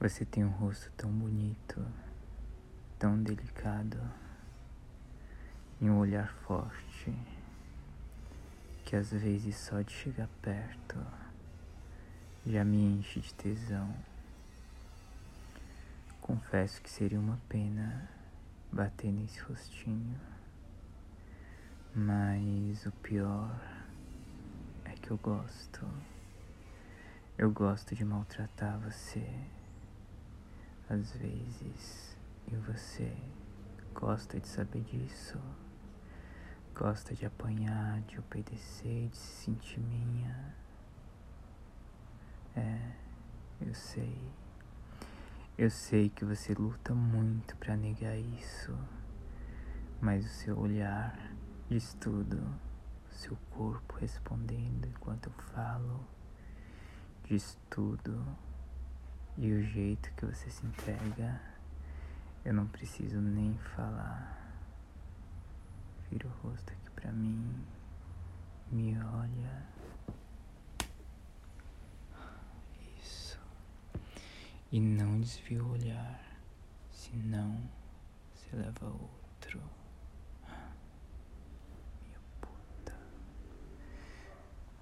Você tem um rosto tão bonito, tão delicado e um olhar forte que às vezes só de chegar perto já me enche de tesão. Confesso que seria uma pena bater nesse rostinho, mas o pior é que eu gosto. Eu gosto de maltratar você às vezes e você gosta de saber disso. Gosta de apanhar, de obedecer, de se sentir minha. É, eu sei. Eu sei que você luta muito para negar isso, mas o seu olhar diz tudo, o seu corpo respondendo enquanto eu falo diz tudo, e o jeito que você se entrega, eu não preciso nem falar. Vira o rosto aqui pra mim, me olha. E não desvia o olhar, senão você leva outro.